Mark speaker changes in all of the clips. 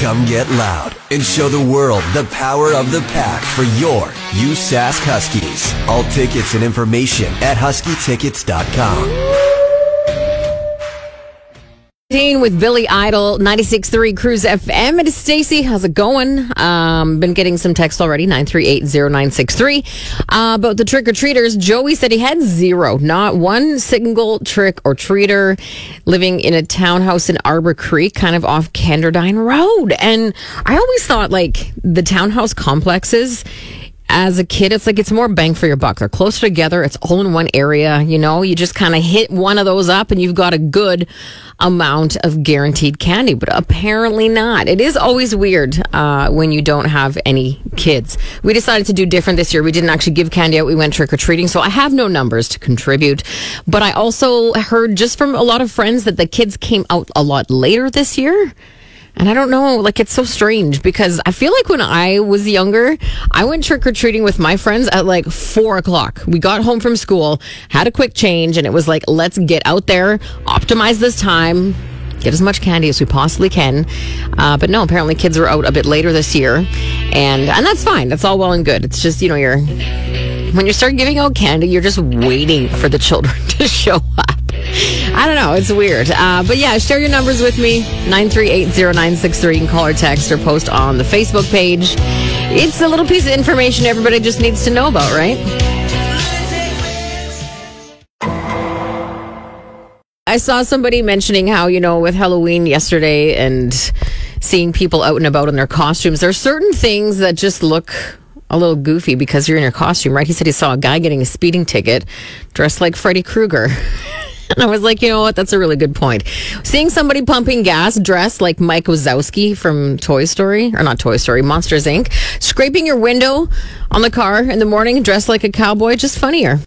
Speaker 1: Come get loud and show the world the power of the pack for your USask Huskies. All tickets and information at huskytickets.com.
Speaker 2: With Billy Idol, 96.3 Cruise FM. It is Stacy. How's it going? Um, been getting some text already, 9380963. Uh, about the trick or treaters, Joey said he had zero, not one single trick or treater living in a townhouse in Arbor Creek, kind of off Kenderdine Road. And I always thought like the townhouse complexes, as a kid, it's like it's more bang for your buck. They're closer together. It's all in one area. You know, you just kind of hit one of those up and you've got a good amount of guaranteed candy, but apparently not. It is always weird uh, when you don't have any kids. We decided to do different this year. We didn't actually give candy out. We went trick or treating. So I have no numbers to contribute. But I also heard just from a lot of friends that the kids came out a lot later this year. And I don't know, like it's so strange because I feel like when I was younger, I went trick or treating with my friends at like four o'clock. We got home from school, had a quick change, and it was like, let's get out there, optimize this time, get as much candy as we possibly can. Uh, but no, apparently kids are out a bit later this year, and and that's fine. That's all well and good. It's just you know you're when you start giving out candy, you're just waiting for the children to show up. I don't know. It's weird. Uh, but yeah, share your numbers with me 9380963. You can call or text or post on the Facebook page. It's a little piece of information everybody just needs to know about, right? I saw somebody mentioning how, you know, with Halloween yesterday and seeing people out and about in their costumes, there are certain things that just look a little goofy because you're in your costume, right? He said he saw a guy getting a speeding ticket dressed like Freddy Krueger. And I was like, you know what? That's a really good point. Seeing somebody pumping gas dressed like Mike Wazowski from Toy Story, or not Toy Story, Monsters Inc., scraping your window on the car in the morning dressed like a cowboy, just funnier.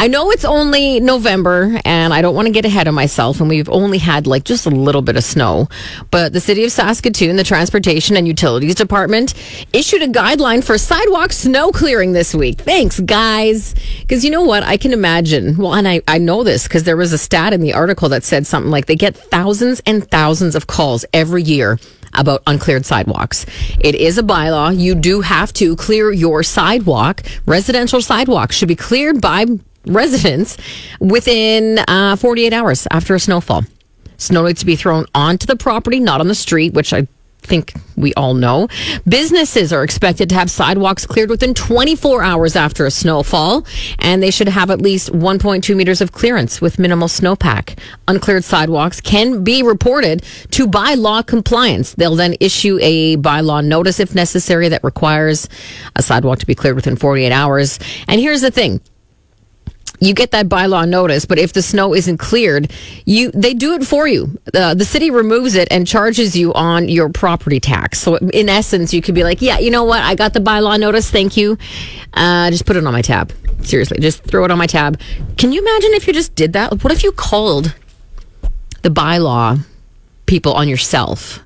Speaker 2: I know it's only November and I don't want to get ahead of myself and we've only had like just a little bit of snow, but the city of Saskatoon, the transportation and utilities department issued a guideline for sidewalk snow clearing this week. Thanks guys. Cause you know what? I can imagine. Well, and I, I know this because there was a stat in the article that said something like they get thousands and thousands of calls every year about uncleared sidewalks. It is a bylaw. You do have to clear your sidewalk. Residential sidewalks should be cleared by residents within uh, 48 hours after a snowfall. Snow needs to be thrown onto the property, not on the street, which I think we all know. Businesses are expected to have sidewalks cleared within 24 hours after a snowfall, and they should have at least 1.2 meters of clearance with minimal snowpack. Uncleared sidewalks can be reported to bylaw compliance. They'll then issue a bylaw notice if necessary that requires a sidewalk to be cleared within 48 hours. And here's the thing you get that bylaw notice, but if the snow isn't cleared, you they do it for you. Uh, the city removes it and charges you on your property tax. So in essence, you could be like, yeah, you know what? I got the bylaw notice. Thank you. Uh, just put it on my tab. Seriously, just throw it on my tab. Can you imagine if you just did that? What if you called the bylaw people on yourself?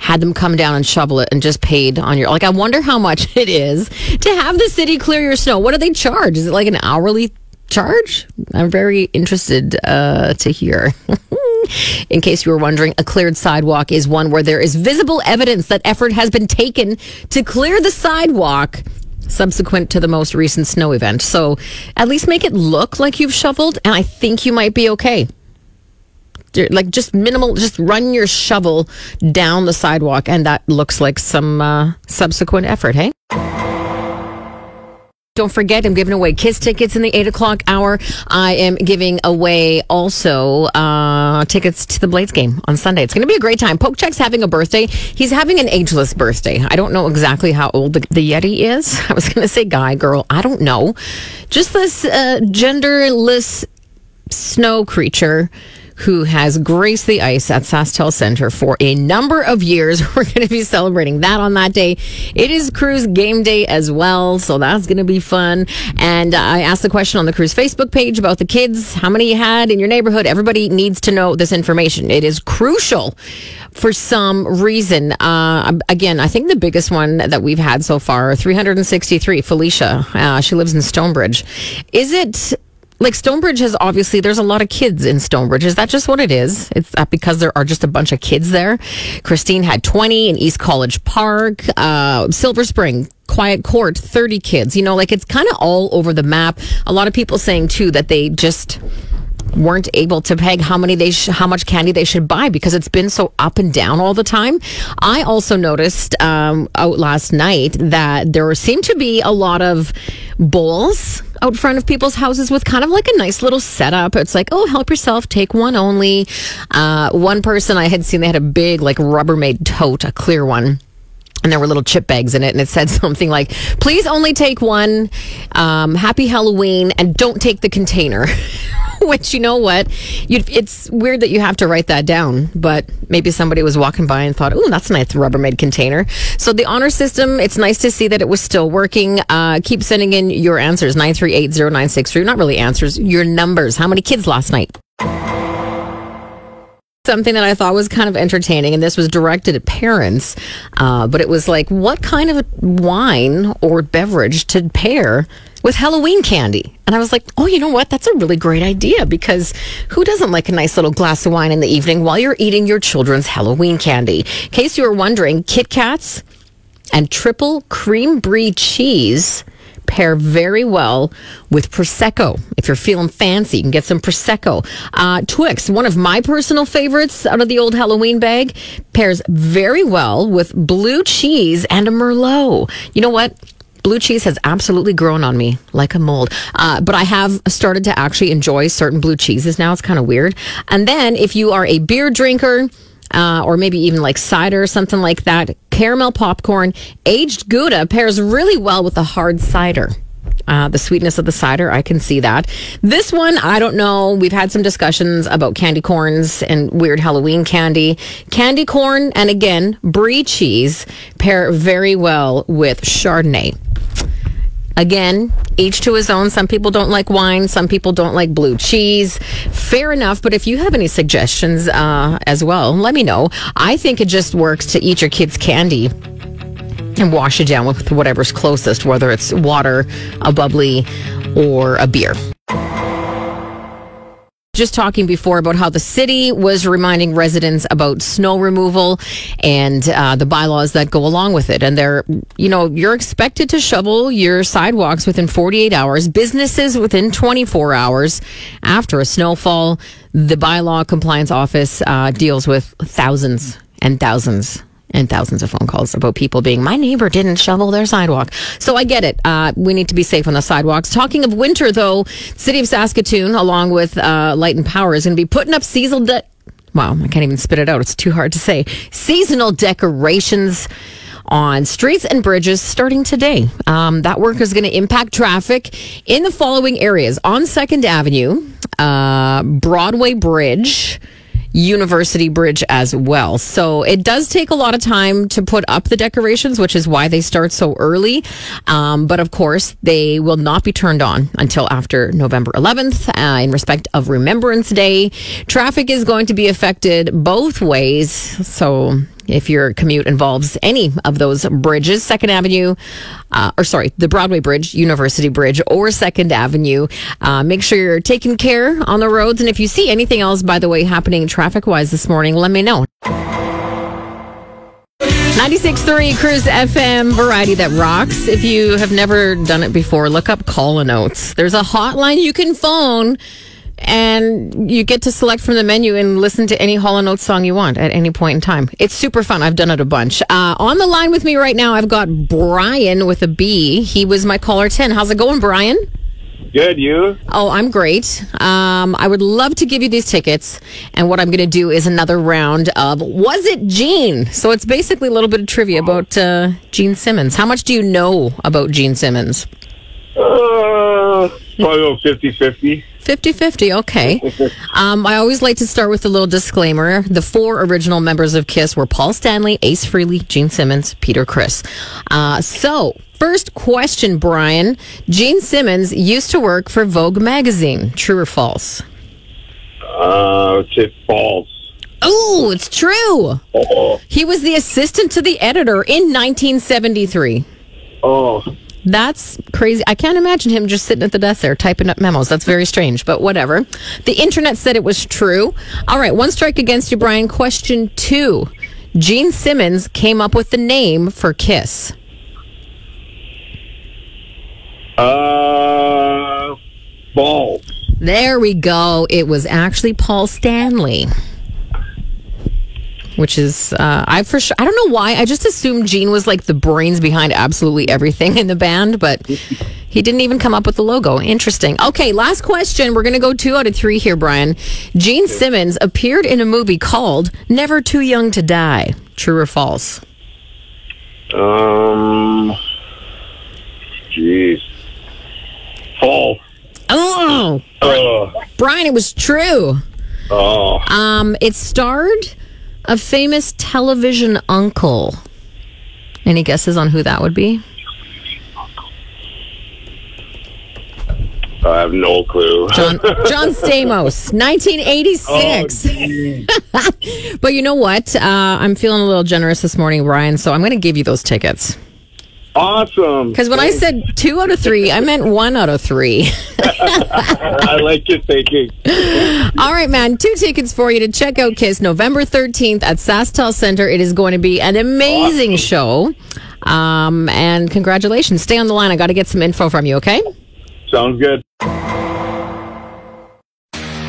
Speaker 2: had them come down and shovel it and just paid on your like I wonder how much it is to have the city clear your snow. What do they charge? Is it like an hourly charge? I'm very interested uh, to hear. In case you were wondering, a cleared sidewalk is one where there is visible evidence that effort has been taken to clear the sidewalk subsequent to the most recent snow event. So at least make it look like you've shoveled, and I think you might be okay. Like just minimal, just run your shovel down the sidewalk, and that looks like some uh, subsequent effort, hey? Don't forget, I'm giving away Kiss tickets in the 8 o'clock hour. I am giving away also uh, tickets to the Blades game on Sunday. It's going to be a great time. Pokecheck's having a birthday. He's having an ageless birthday. I don't know exactly how old the, the Yeti is. I was going to say guy, girl. I don't know. Just this uh, genderless snow creature who has graced the ice at SaskTel Center for a number of years. We're going to be celebrating that on that day. It is Cruise game day as well, so that's going to be fun. And I asked the question on the Cruise Facebook page about the kids, how many you had in your neighborhood. Everybody needs to know this information. It is crucial for some reason. Uh, again, I think the biggest one that we've had so far, 363, Felicia. Uh, she lives in Stonebridge. Is it like Stonebridge has obviously there's a lot of kids in Stonebridge. Is that just what it is? It's that because there are just a bunch of kids there. Christine had 20 in East College Park, uh, Silver Spring. Quiet Court, 30 kids. You know, like it's kind of all over the map. A lot of people saying too that they just weren't able to peg how many they sh- how much candy they should buy because it's been so up and down all the time. I also noticed um, out last night that there seemed to be a lot of bowls out front of people's houses with kind of like a nice little setup. It's like, oh, help yourself, take one only. Uh, one person I had seen they had a big like Rubbermaid tote, a clear one and there were little chip bags in it and it said something like please only take one um, happy halloween and don't take the container which you know what? You it's weird that you have to write that down but maybe somebody was walking by and thought oh that's a nice rubbermaid container. So the honor system it's nice to see that it was still working. Uh, keep sending in your answers 9380963 not really answers your numbers. How many kids last night something that I thought was kind of entertaining, and this was directed at parents, uh, but it was like, what kind of wine or beverage to pair with Halloween candy? And I was like, oh, you know what? That's a really great idea because who doesn't like a nice little glass of wine in the evening while you're eating your children's Halloween candy? In case you were wondering, Kit Kats and triple cream brie cheese pair very well with Prosecco. If you're feeling fancy, you can get some Prosecco. Uh, Twix, one of my personal favorites out of the old Halloween bag, pairs very well with blue cheese and a Merlot. You know what? Blue cheese has absolutely grown on me like a mold. Uh, but I have started to actually enjoy certain blue cheeses now. It's kind of weird. And then if you are a beer drinker, uh, or maybe even like cider or something like that. Caramel popcorn, aged Gouda pairs really well with a hard cider. Uh, the sweetness of the cider, I can see that. This one, I don't know. We've had some discussions about candy corns and weird Halloween candy. Candy corn and again, brie cheese pair very well with Chardonnay. Again, each to his own. Some people don't like wine. Some people don't like blue cheese. Fair enough. But if you have any suggestions uh, as well, let me know. I think it just works to eat your kids' candy and wash it down with whatever's closest, whether it's water, a bubbly, or a beer just talking before about how the city was reminding residents about snow removal and uh, the bylaws that go along with it. And they're, you know, you're expected to shovel your sidewalks within 48 hours, businesses within 24 hours after a snowfall. The bylaw compliance office uh, deals with thousands and thousands and thousands of phone calls about people being, my neighbor didn't shovel their sidewalk. So I get it. Uh, we need to be safe on the sidewalks. Talking of winter, though, City of Saskatoon, along with uh, Light and Power, is going to be putting up seasonal. De- wow, I can't even spit it out. It's too hard to say. Seasonal decorations on streets and bridges starting today. Um, that work is going to impact traffic in the following areas on Second Avenue, uh, Broadway Bridge. University Bridge as well. So it does take a lot of time to put up the decorations, which is why they start so early. Um, but of course, they will not be turned on until after November 11th uh, in respect of Remembrance Day. Traffic is going to be affected both ways. So if your commute involves any of those bridges, Second Avenue, uh, or sorry, the Broadway Bridge, University Bridge, or Second Avenue. Uh, make sure you're taking care on the roads. And if you see anything else, by the way, happening traffic wise this morning, let me know. 96.3 Cruise FM variety that rocks. If you have never done it before, look up Callin' Oates. There's a hotline you can phone and you get to select from the menu and listen to any Hall & Oates song you want at any point in time. It's super fun. I've done it a bunch. Uh, on the line with me right now, I've got Brian with a B. He was my caller 10. How's it going, Brian?
Speaker 3: Good, you?
Speaker 2: Oh, I'm great. Um, I would love to give you these tickets. And what I'm going to do is another round of Was It Gene? So it's basically a little bit of trivia about uh, Gene Simmons. How much do you know about Gene Simmons?
Speaker 3: Uh, probably 50 50.
Speaker 2: 50 50, okay. Um, I always like to start with a little disclaimer. The four original members of KISS were Paul Stanley, Ace Frehley, Gene Simmons, Peter Criss. Uh, so, first question, Brian. Gene Simmons used to work for Vogue magazine. True or false?
Speaker 3: Uh, it's false.
Speaker 2: Oh, it's true.
Speaker 3: Oh,
Speaker 2: He was the assistant to the editor in 1973.
Speaker 3: oh,
Speaker 2: That's crazy. I can't imagine him just sitting at the desk there typing up memos. That's very strange, but whatever. The internet said it was true. All right, one strike against you, Brian. Question two. Gene Simmons came up with the name for Kiss.
Speaker 3: Uh, balls.
Speaker 2: There we go. It was actually Paul Stanley. Which is, uh, I for sure, I don't know why. I just assumed Gene was like the brains behind absolutely everything in the band, but he didn't even come up with the logo. Interesting. Okay, last question. We're going to go two out of three here, Brian. Gene Simmons appeared in a movie called Never Too Young to Die. True or false?
Speaker 3: Um, jeez. False.
Speaker 2: Oh,
Speaker 3: Uh,
Speaker 2: Brian, it was true.
Speaker 3: oh,
Speaker 2: Um, it starred a famous television uncle. Any guesses on who that would be?
Speaker 3: I have no clue.
Speaker 2: John John Stamos, 1986.
Speaker 3: geez.
Speaker 2: But you know what? Uh, I'm feeling a little generous this morning, Ryan, So I'm going to give you those tickets.
Speaker 3: Awesome.
Speaker 2: Because when I said two out of three, I meant one out of three.
Speaker 3: I like your thinking.
Speaker 2: All right, man. Two tickets for you to check out Kiss November 13th at SaskTel Center. It is going to be an amazing show. Um, and congratulations. Stay on the line. I got to get some info from you, okay?
Speaker 3: Sounds good.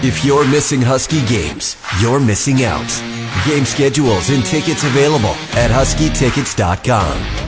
Speaker 1: If you're missing Husky games, you're missing out. Game schedules and tickets available at huskytickets.com.